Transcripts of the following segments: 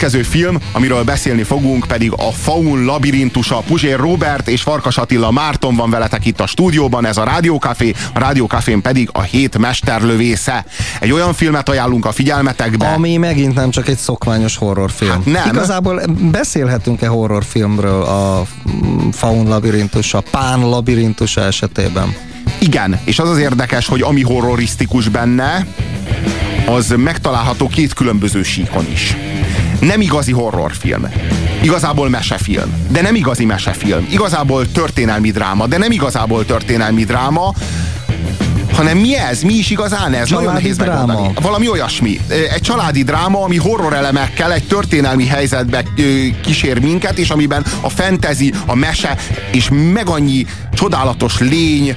következő film, amiről beszélni fogunk, pedig a Faun labirintusa. Puzsér Robert és Farkas Attila Márton van veletek itt a stúdióban, ez a Rádiókafé, a Rádiókafén pedig a hét mesterlövésze. Egy olyan filmet ajánlunk a figyelmetekbe. Ami megint nem csak egy szokványos horrorfilm. Hát nem. Igazából beszélhetünk-e horrorfilmről a Faun labirintusa, Pán labirintusa esetében? Igen, és az az érdekes, hogy ami horrorisztikus benne, az megtalálható két különböző síkon is. Nem igazi horrorfilm. Igazából mesefilm, de nem igazi mesefilm. Igazából történelmi dráma, de nem igazából történelmi dráma, hanem mi ez? Mi is igazán ez? Családi Nagyon nehéz dráma. megmondani. Valami olyasmi. Egy családi dráma, ami horror elemekkel egy történelmi helyzetbe kísér minket, és amiben a fentezi, a mese, és meg annyi csodálatos lény,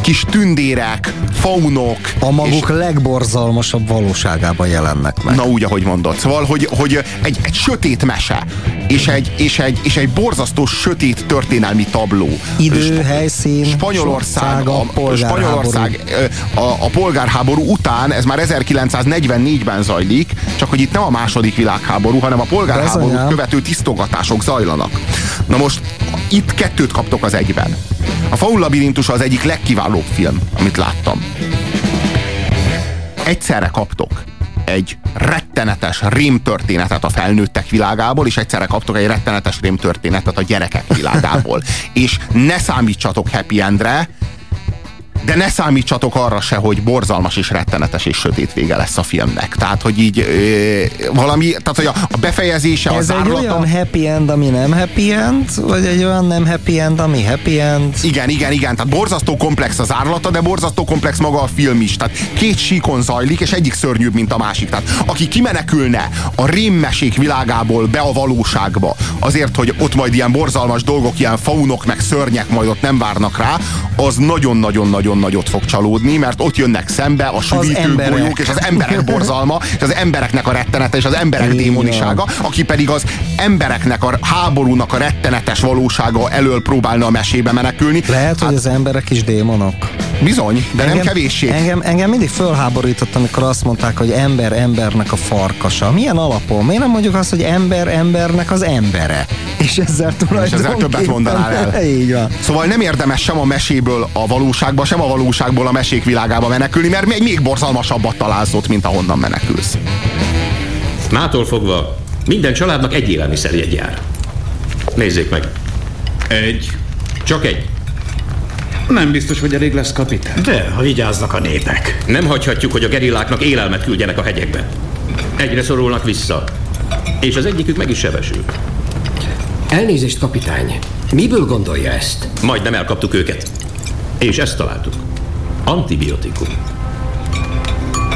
kis tündérek, faunok. A maguk és, legborzalmasabb valóságában jelennek meg. Na úgy, ahogy mondod. Szóval, hogy, hogy egy, egy sötét mese, és egy, és, egy, és egy borzasztó sötét történelmi tabló. Idő, Sp- helyszín, Spanyolország, a, polgárháború. Spanyolország a, a polgárháború után, ez már 1944-ben zajlik, csak hogy itt nem a második világháború, hanem a polgárháború követő tisztogatások zajlanak. Na most itt kettőt kaptok az egyben. A Faun labirintusa az egyik legkiválóbb film, amit láttam. Egyszerre kaptok egy rettenetes rémtörténetet a felnőttek világából, és egyszerre kaptok egy rettenetes rémtörténetet a gyerekek világából. és ne számítsatok happy endre, de ne számítsatok arra se, hogy borzalmas és rettenetes és sötét vége lesz a filmnek. Tehát, hogy így ö, valami, tehát, hogy a, a befejezése, a Ez egy zárlata... olyan happy end, ami nem happy end, vagy egy olyan nem happy end, ami happy end? Igen, igen, igen. Tehát borzasztó komplex az árlata, de borzasztó komplex maga a film is. Tehát két síkon zajlik, és egyik szörnyűbb, mint a másik. Tehát aki kimenekülne a rémmesék világából be a valóságba, azért, hogy ott majd ilyen borzalmas dolgok, ilyen faunok, meg szörnyek majd ott nem várnak rá, az nagyon-nagyon-nagyon nagyot fog csalódni, mert ott jönnek szembe a emberek. golyók, és az emberek borzalma, és az embereknek a rettenete, és az emberek démonisága, aki pedig az embereknek a háborúnak a rettenetes valósága elől próbálna a mesébe menekülni. Lehet, hogy az emberek is démonok. Bizony, de nem kevéssé. Engem, engem mindig fölháborított, amikor azt mondták, hogy ember embernek a farkasa. Milyen alapon? Miért nem mondjuk azt, hogy ember embernek az embere? És ezzel tulajdonképpen... ezzel többet mondanál el. Így van. Szóval nem érdemes sem a meséből a valóságba, sem a valóságból a mesék világába menekülni, mert még, még borzalmasabbat találsz ott, mint ahonnan menekülsz. Mától fogva minden családnak egy élelmiszerjegy jár. Nézzék meg. Egy. Csak egy. Nem biztos, hogy elég lesz kapitány. De, ha vigyáznak a népek. Nem hagyhatjuk, hogy a gerilláknak élelmet küldjenek a hegyekbe. Egyre szorulnak vissza. És az egyikük meg is sebesül. Elnézést, kapitány. Miből gondolja ezt? Majdnem elkaptuk őket. És ezt találtuk. Antibiotikum.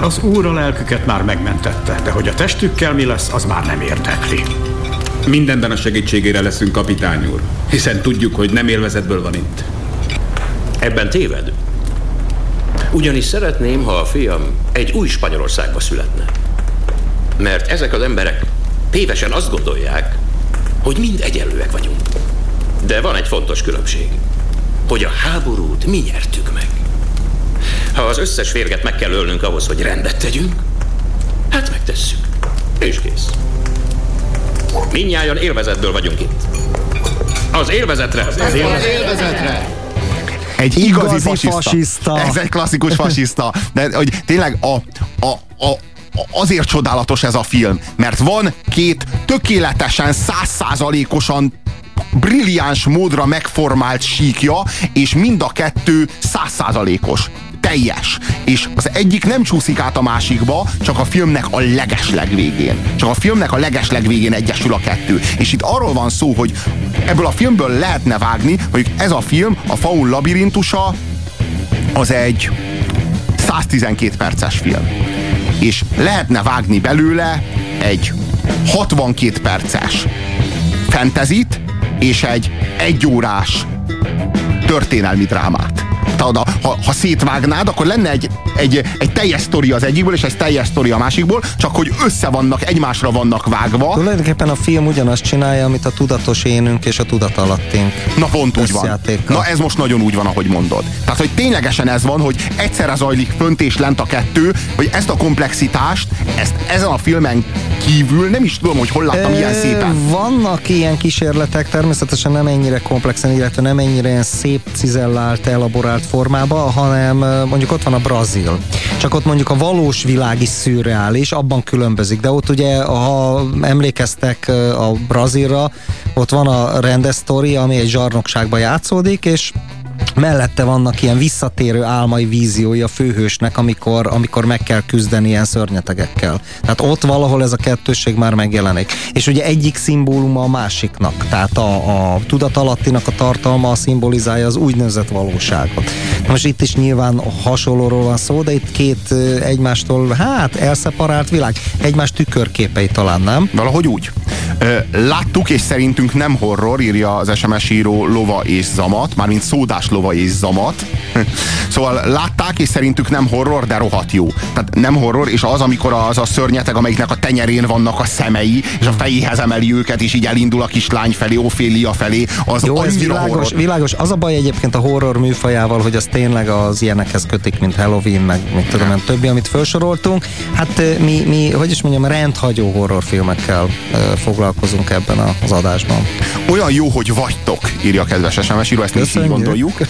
Az úr a lelküket már megmentette, de hogy a testükkel mi lesz, az már nem érdekli. Mindenben a segítségére leszünk, kapitány úr. Hiszen tudjuk, hogy nem élvezetből van itt. Ebben téved. Ugyanis szeretném, ha a fiam egy új Spanyolországba születne. Mert ezek az emberek tévesen azt gondolják, hogy mind egyenlőek vagyunk. De van egy fontos különbség, hogy a háborút mi nyertük meg. Ha az összes férget meg kell ölnünk ahhoz, hogy rendet tegyünk, hát megtesszük. És kész. Mindnyájan élvezetből vagyunk itt. Az élvezetre! Az élvezetre! Egy igazi, Igazi fasiszta. fasiszta. Ez egy klasszikus fasiszta. De hogy tényleg a, a, a, azért csodálatos ez a film, mert van két tökéletesen, százszázalékosan brilliáns módra megformált síkja, és mind a kettő százszázalékos teljes. És az egyik nem csúszik át a másikba, csak a filmnek a legesleg végén. Csak a filmnek a legesleg végén egyesül a kettő. És itt arról van szó, hogy ebből a filmből lehetne vágni, hogy ez a film, a Faun labirintusa, az egy 112 perces film. És lehetne vágni belőle egy 62 perces fentezit, és egy egyórás történelmi drámát. Ha, ha szétvágnád, akkor lenne egy egy, egy teljes sztori az egyikből, és egy teljes sztori a másikból, csak hogy össze vannak, egymásra vannak vágva. Tulajdonképpen a film ugyanazt csinálja, amit a tudatos énünk és a tudatalattunk. Na pont úgy van. Na ez most nagyon úgy van, ahogy mondod. Tehát, hogy ténylegesen ez van, hogy egyszerre zajlik fönt és lent a kettő, hogy ezt a komplexitást, ezt ezen a filmen kívül nem is tudom, hogy hol láttam Ö, ilyen szépen. Vannak ilyen kísérletek, természetesen nem ennyire komplexen, illetve nem ennyire ilyen szép, cizellált, elaborált formában, hanem mondjuk ott van a Brazil. Csak ott mondjuk a valós világ is szürreális, abban különbözik, de ott ugye, ha emlékeztek a Brazilra, ott van a rendes sztori, ami egy zsarnokságban játszódik, és mellette vannak ilyen visszatérő álmai víziói a főhősnek, amikor, amikor meg kell küzdeni ilyen szörnyetegekkel. Tehát ott valahol ez a kettőség már megjelenik. És ugye egyik szimbóluma a másiknak. Tehát a, a tudatalattinak a tartalma a szimbolizálja az úgynevezett valóságot. Most itt is nyilván hasonlóról van szó, de itt két egymástól, hát elszeparált világ, egymás tükörképei talán, nem? Valahogy úgy. Láttuk, és szerintünk nem horror, írja az SMS író Lova és Zamat, mármint szódás Lova és Zamat. Szóval látták, és szerintük nem horror, de rohadt jó. Tehát nem horror, és az, amikor az a szörnyeteg, amelyiknek a tenyerén vannak a szemei, és a fejéhez emeli őket, és így elindul a kislány felé, Ophélia felé, az Jó, ez annyira világos, horror. világos. Az a baj egyébként a horror műfajával, hogy az tényleg az ilyenekhez kötik, mint Halloween, meg mit tudom én, többi, amit felsoroltunk. Hát mi, mi, hogy is mondjam, rendhagyó horrorfilmekkel foglalkozunk ebben az adásban. Olyan jó, hogy vagytok, írja a kedves SMS író, ezt mi is így gondoljuk.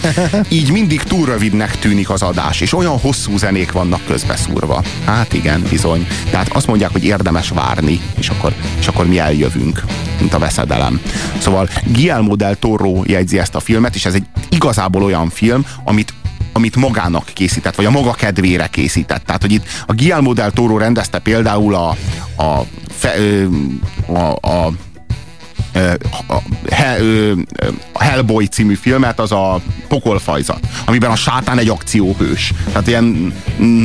Így mindig túl rövidnek tűnik az adás, és olyan hosszú zenék vannak közbeszúrva. Hát igen, bizony. Tehát azt mondják, hogy érdemes várni, és akkor, és akkor mi eljövünk, mint a veszedelem. Szóval Guillermo del Toro jegyzi ezt a filmet, és ez egy igazából olyan film, amit amit magának készített, vagy a maga kedvére készített. Tehát, hogy itt a Guillermo del Toro rendezte például a, a, fe, a, a Hellboy című filmet, az a Pokolfajzat, amiben a sátán egy akcióhős. Tehát ilyen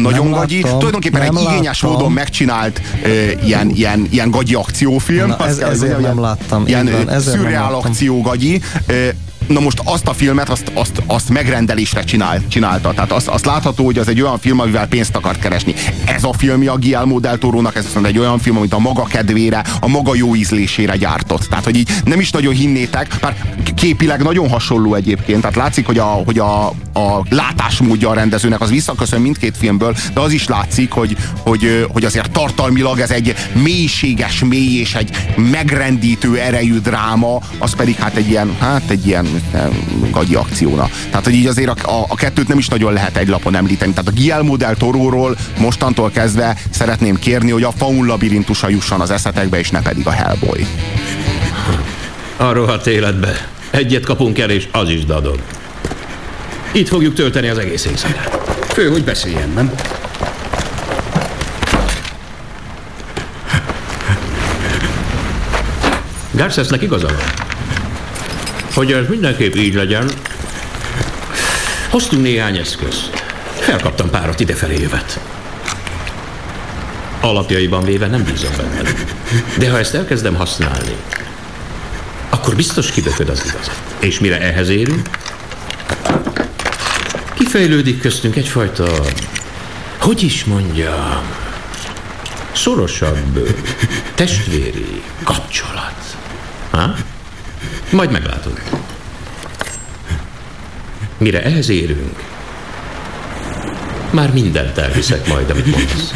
nagyon Nem gagyi, láttam, tulajdonképpen egy igényes láttam. módon megcsinált ilyen, ilyen, ilyen gagyi akciófilm. Na, ez- ezért nem láttam, Ilyen szürreál akció gagyi. Na most azt a filmet, azt, azt, azt megrendelésre csinál, csinálta. Tehát azt, azt látható, hogy az egy olyan film, amivel pénzt akart keresni. Ez a filmja a Guillermo del Torónak, ez viszont egy olyan film, amit a maga kedvére, a maga jó ízlésére gyártott. Tehát, hogy így nem is nagyon hinnétek, bár képileg nagyon hasonló egyébként. Tehát látszik, hogy a, hogy a, a látásmódja a rendezőnek az visszaköszön mindkét filmből, de az is látszik, hogy, hogy, hogy azért tartalmilag ez egy mélységes mély és egy megrendítő erejű dráma, az pedig hát egy ilyen, hát egy ilyen gagyi akcióna. Tehát, hogy így azért a, a, a kettőt nem is nagyon lehet egy lapon említeni. Tehát a Guillermo del Toróról mostantól kezdve szeretném kérni, hogy a faun labirintusa jusson az eszetekbe, és ne pedig a Hellboy. A rohadt életbe. Egyet kapunk el, és az is dadog. Itt fogjuk tölteni az egész éjszakát. Fő, hogy beszéljen, nem? Garcesnek igaza van. Hogy ez mindenképp így legyen, hoztunk néhány eszközt. Felkaptam párat idefelé jövet. Alapjaiban véve nem bízom benned. De ha ezt elkezdem használni, akkor biztos kibököd az igazat. És mire ehhez érünk, kifejlődik köztünk egyfajta, hogy is mondjam, szorosabb testvéri kapcsolat. Ha? Majd meglátod. Mire ehhez érünk, már mindent elhiszek majd, amit mondasz.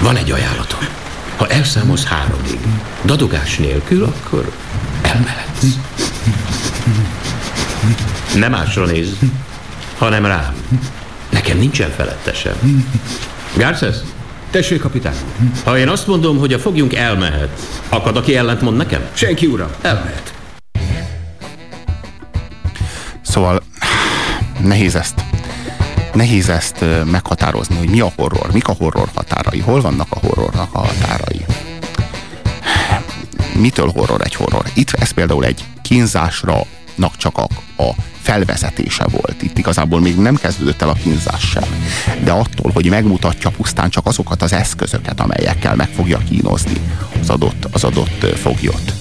Van egy ajánlatom. Ha elszámolsz háromig, dadogás nélkül, akkor elmehetsz. Nem másra néz, hanem rám. Nekem nincsen felettesem. Garces, Tessék, kapitány. ha én azt mondom, hogy a fogjunk elmehet, akad, aki ellent mond nekem? Senki, uram, elmehet. Szóval nehéz ezt nehéz ezt meghatározni, hogy mi a horror, mik a horror határai, hol vannak a horrornak a határai. Mitől horror egy horror? Itt ez például egy kínzásra filmnak csak a, a felvezetése volt. Itt igazából még nem kezdődött el a kínzás sem. De attól, hogy megmutatja pusztán csak azokat az eszközöket, amelyekkel meg fogja kínozni az adott, az adott foglyot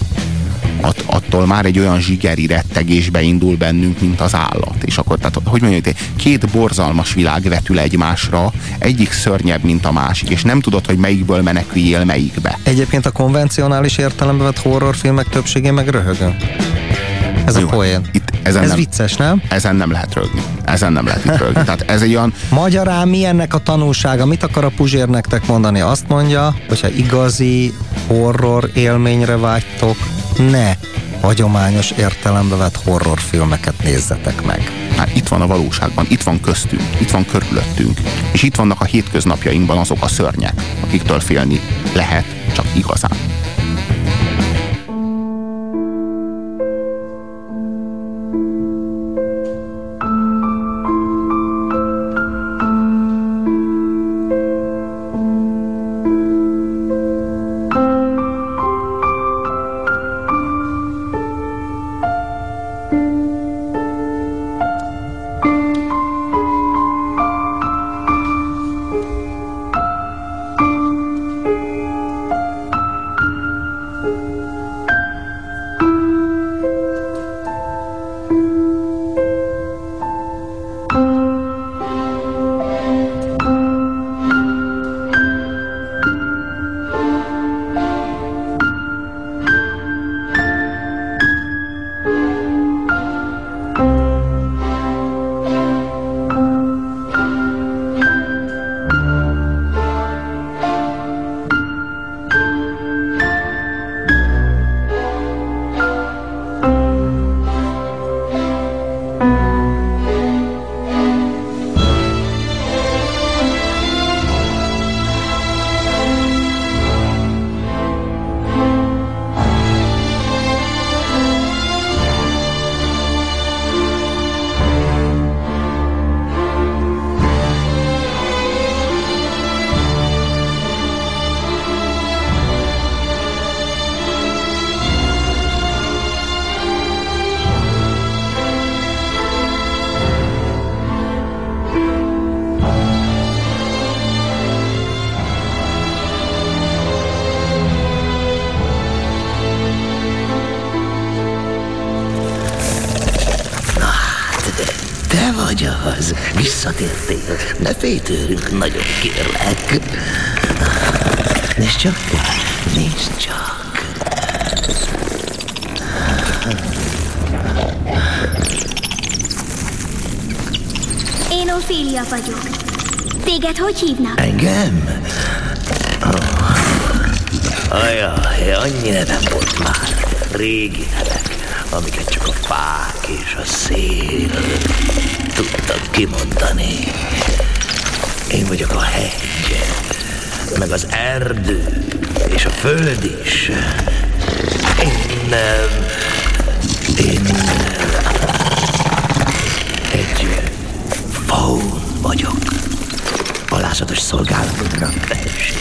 att, attól már egy olyan zsigeri rettegésbe indul bennünk, mint az állat. És akkor, tehát, hogy mondjuk, két borzalmas világ vetül egymásra, egyik szörnyebb, mint a másik, és nem tudod, hogy melyikből meneküljél melyikbe. Egyébként a konvencionális értelemben vett horrorfilmek többségén meg röhögő. Ez Jó, a poén. Itt ezen ez nem, vicces, nem? Ezen nem lehet rögni. Ezen nem lehet itt rögni. Tehát ez egy olyan... Magyarán mi ennek a tanulsága? Mit akar a Puzsér nektek mondani? Azt mondja, hogyha igazi horror élményre vágytok, ne hagyományos értelembe vett horrorfilmeket nézzetek meg. Hát itt van a valóságban, itt van köztünk, itt van körülöttünk, és itt vannak a hétköznapjainkban azok a szörnyek, akiktől félni lehet, csak igazán. Visszatértél. Ne félj tőlünk, nagyon kérlek. Nézd csak, nézd csak. Én Ophélia vagyok. Téged hogy hívnak? Engem? Oh. Ajaj, annyi nevem volt már. Régi nevek, amiket csak a fák és a szél tudtak kimondani. Én vagyok a hegy, meg az erdő, és a föld is. Én nem... Én... Egy faun vagyok. Alázatos szolgálatodra tessék.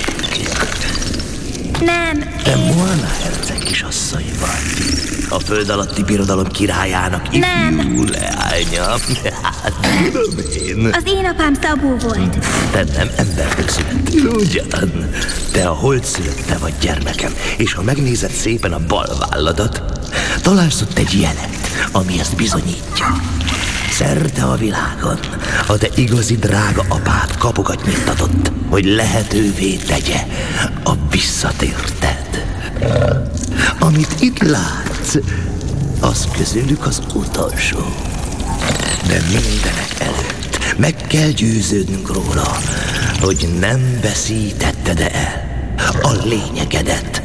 Nem. Te Moana herceg kisasszony vagy. A föld alatti birodalom királyának ifjú leánya. Tudom én. Az én apám Szabó volt. Te nem emberből születtél, ugyan? Te a hold szülötte vagy gyermekem, és ha megnézed szépen a bal válladat, találsz ott egy jelet, ami ezt bizonyítja. Szerte a világon a te igazi drága apád kapukat nyitatott, hogy lehetővé tegye a visszatérted. Amit itt látsz, az közülük az utolsó. De mindenek előtt meg kell győződnünk róla, hogy nem veszítetted el a lényegedet,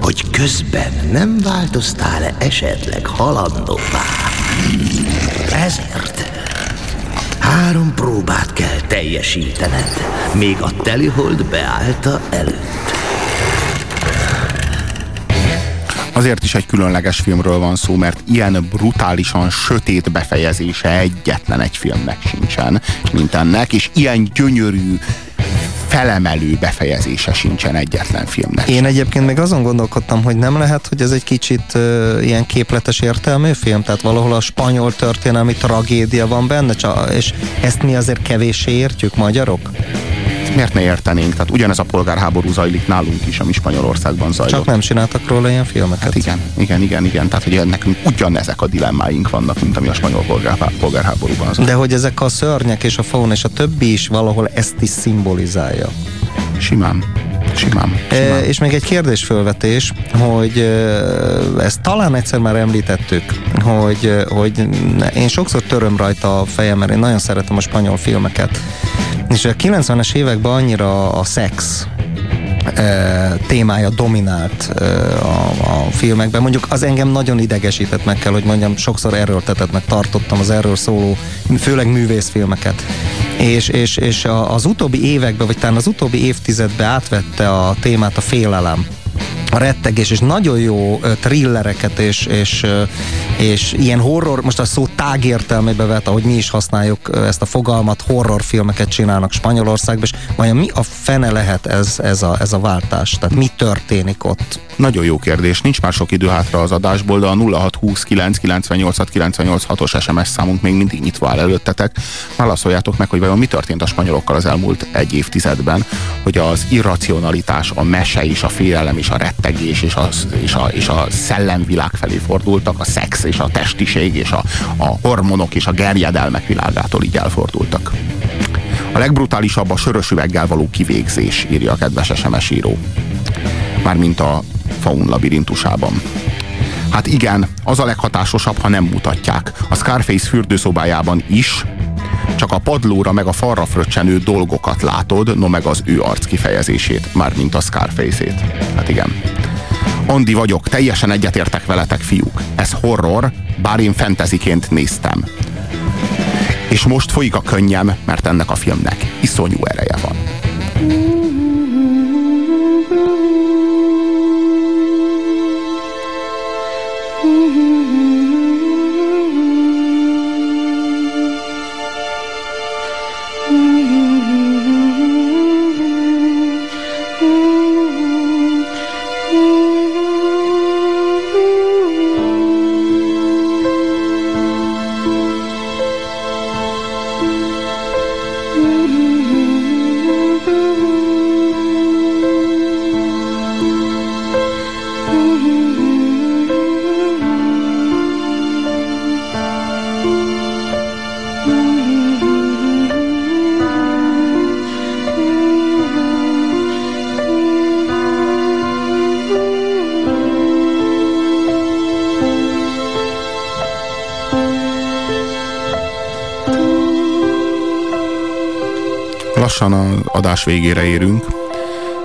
hogy közben nem változtál-e esetleg halandóvá. Ezért három próbát kell teljesítened, még a telihold beállta előtt. Azért is egy különleges filmről van szó, mert ilyen brutálisan sötét befejezése egyetlen egy filmnek sincsen, mint ennek, és ilyen gyönyörű, felemelő befejezése sincsen egyetlen filmnek. Én egyébként még azon gondolkodtam, hogy nem lehet, hogy ez egy kicsit uh, ilyen képletes értelmű film, tehát valahol a spanyol történelmi tragédia van benne, és ezt mi azért kevéssé értjük, magyarok? Miért ne értenénk? Tehát ugyanez a polgárháború zajlik nálunk is, ami Spanyolországban zajlott. Csak nem csináltak róla ilyen filmeket. Hát igen, igen, igen, igen. Tehát, hogy nekünk ugyanezek a dilemmáink vannak, mint ami a spanyol polgár, polgárháborúban az. De hogy ezek a szörnyek és a faun és a többi is valahol ezt is szimbolizálja. Simán. Simán. simán. E, és még egy kérdésfölvetés, hogy ezt talán egyszer már említettük, hogy, hogy én sokszor töröm rajta a fejem, mert én nagyon szeretem a spanyol filmeket. És a 90-es években annyira a szex e, témája dominált e, a, a filmekben. Mondjuk az engem nagyon idegesített, meg kell, hogy mondjam, sokszor erőltetetnek tartottam az erről szóló, főleg művészfilmeket. És, és, és az utóbbi években, vagy talán az utóbbi évtizedben átvette a témát a félelem a rettegés, és nagyon jó thrillereket, és, és, és ilyen horror, most a szó tágértelmébe vett, ahogy mi is használjuk ezt a fogalmat, horrorfilmeket csinálnak Spanyolországban, és vajon mi a fene lehet ez, ez, a, ez a váltás? Tehát mi történik ott? Nagyon jó kérdés. Nincs már sok idő hátra az adásból, de a 0629 98 98 os SMS számunk még mindig nyitva áll előttetek. Válaszoljátok meg, hogy vajon mi történt a spanyolokkal az elmúlt egy évtizedben, hogy az irracionalitás, a mese és a félelem és a rettegés és a, és a, és a szellemvilág felé fordultak, a szex és a testiség és a, a hormonok és a gerjedelmek világától így elfordultak. A legbrutálisabb a sörös üveggel való kivégzés, írja a kedves SMS író. Mármint a faun labirintusában. Hát igen, az a leghatásosabb, ha nem mutatják. A Scarface fürdőszobájában is, csak a padlóra meg a falra fröccsenő dolgokat látod, no meg az ő arc kifejezését, mármint a Scarface-ét. Hát igen. Andi vagyok, teljesen egyetértek veletek, fiúk. Ez horror, bár én fenteziként néztem. És most folyik a könnyem, mert ennek a filmnek iszonyú ereje van. Lassan az adás végére érünk.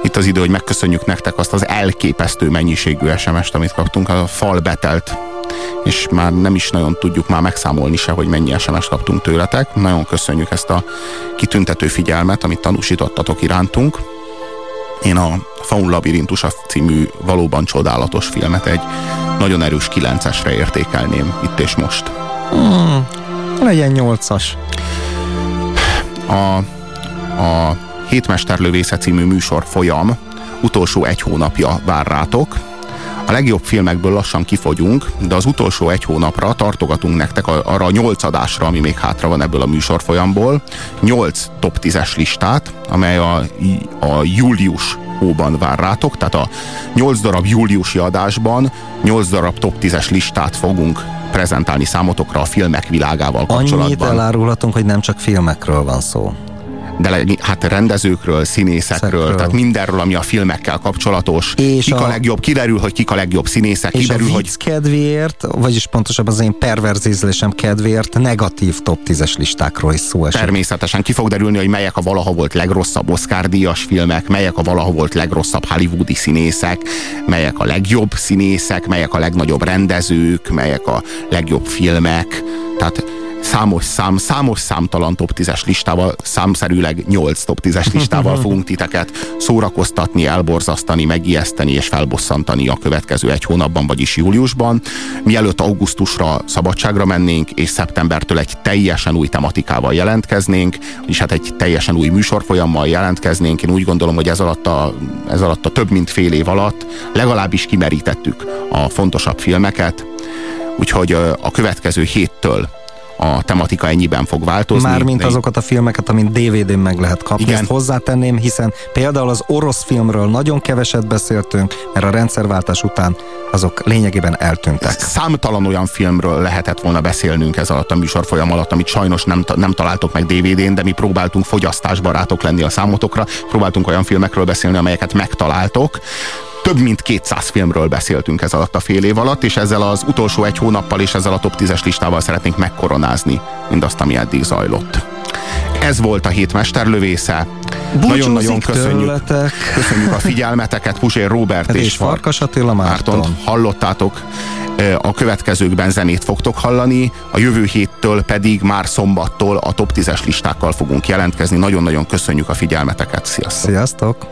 Itt az idő, hogy megköszönjük nektek azt az elképesztő mennyiségű SMS-t, amit kaptunk. A fal betelt, és már nem is nagyon tudjuk már megszámolni se, hogy mennyi SMS kaptunk tőletek. Nagyon köszönjük ezt a kitüntető figyelmet, amit tanúsítottatok irántunk. Én a Faun Labirintus című valóban csodálatos filmet egy nagyon erős kilencesre értékelném itt és most. Hmm, legyen nyolcas. A a Hétmesterlövésze című műsor folyam utolsó egy hónapja vár rátok. A legjobb filmekből lassan kifogyunk, de az utolsó egy hónapra tartogatunk nektek arra a nyolc adásra, ami még hátra van ebből a műsor folyamból. Nyolc top 10-es listát, amely a, a július hóban vár rátok, tehát a 8 darab júliusi adásban 8 darab top 10-es listát fogunk prezentálni számotokra a filmek világával kapcsolatban. Annyit elárulhatunk, hogy nem csak filmekről van szó de hát rendezőkről, színészekről, Szekről. tehát mindenről, ami a filmekkel kapcsolatos. És kik a, a legjobb, kiderül, hogy kik a legjobb színészek, és kiderül, a hogy... kedvéért, vagyis pontosabban az én perverzízlésem kedvéért negatív top 10-es listákról is szó esik. Természetesen ki fog derülni, hogy melyek a valaha volt legrosszabb Oscar-díjas filmek, melyek a valaha volt legrosszabb hollywoodi színészek, melyek a legjobb színészek, melyek a legnagyobb rendezők, melyek a legjobb filmek. Tehát számos szám, számos számtalan top 10-es listával, számszerűleg 8 top 10-es listával fogunk titeket szórakoztatni, elborzasztani, megijeszteni és felbosszantani a következő egy hónapban, vagyis júliusban. Mielőtt augusztusra szabadságra mennénk, és szeptembertől egy teljesen új tematikával jelentkeznénk, és hát egy teljesen új műsorfolyammal jelentkeznénk. Én úgy gondolom, hogy ez alatt a, ez alatt a több mint fél év alatt legalábbis kimerítettük a fontosabb filmeket, úgyhogy a következő héttől a tematika ennyiben fog változni. Mármint azokat a filmeket, amit DVD-n meg lehet kapni. Igen. Ezt hozzátenném, hiszen például az orosz filmről nagyon keveset beszéltünk, mert a rendszerváltás után azok lényegében eltűntek. Számtalan olyan filmről lehetett volna beszélnünk ez alatt a műsorfolyam alatt, amit sajnos nem, nem találtok meg DVD-n, de mi próbáltunk fogyasztásbarátok lenni a számotokra, próbáltunk olyan filmekről beszélni, amelyeket megtaláltok több mint 200 filmről beszéltünk ez alatt a fél év alatt, és ezzel az utolsó egy hónappal és ezzel a top 10-es listával szeretnénk megkoronázni mindazt, ami eddig zajlott. Ez volt a hét mesterlövésze. Nagyon-nagyon köszönjük, tőletek. köszönjük a figyelmeteket, Puzsér Robert és, és Farkas Attila Márton. Márton. Hallottátok, a következőkben zenét fogtok hallani, a jövő héttől pedig már szombattól a top 10-es listákkal fogunk jelentkezni. Nagyon-nagyon köszönjük a figyelmeteket. Sziasztok! Sziasztok!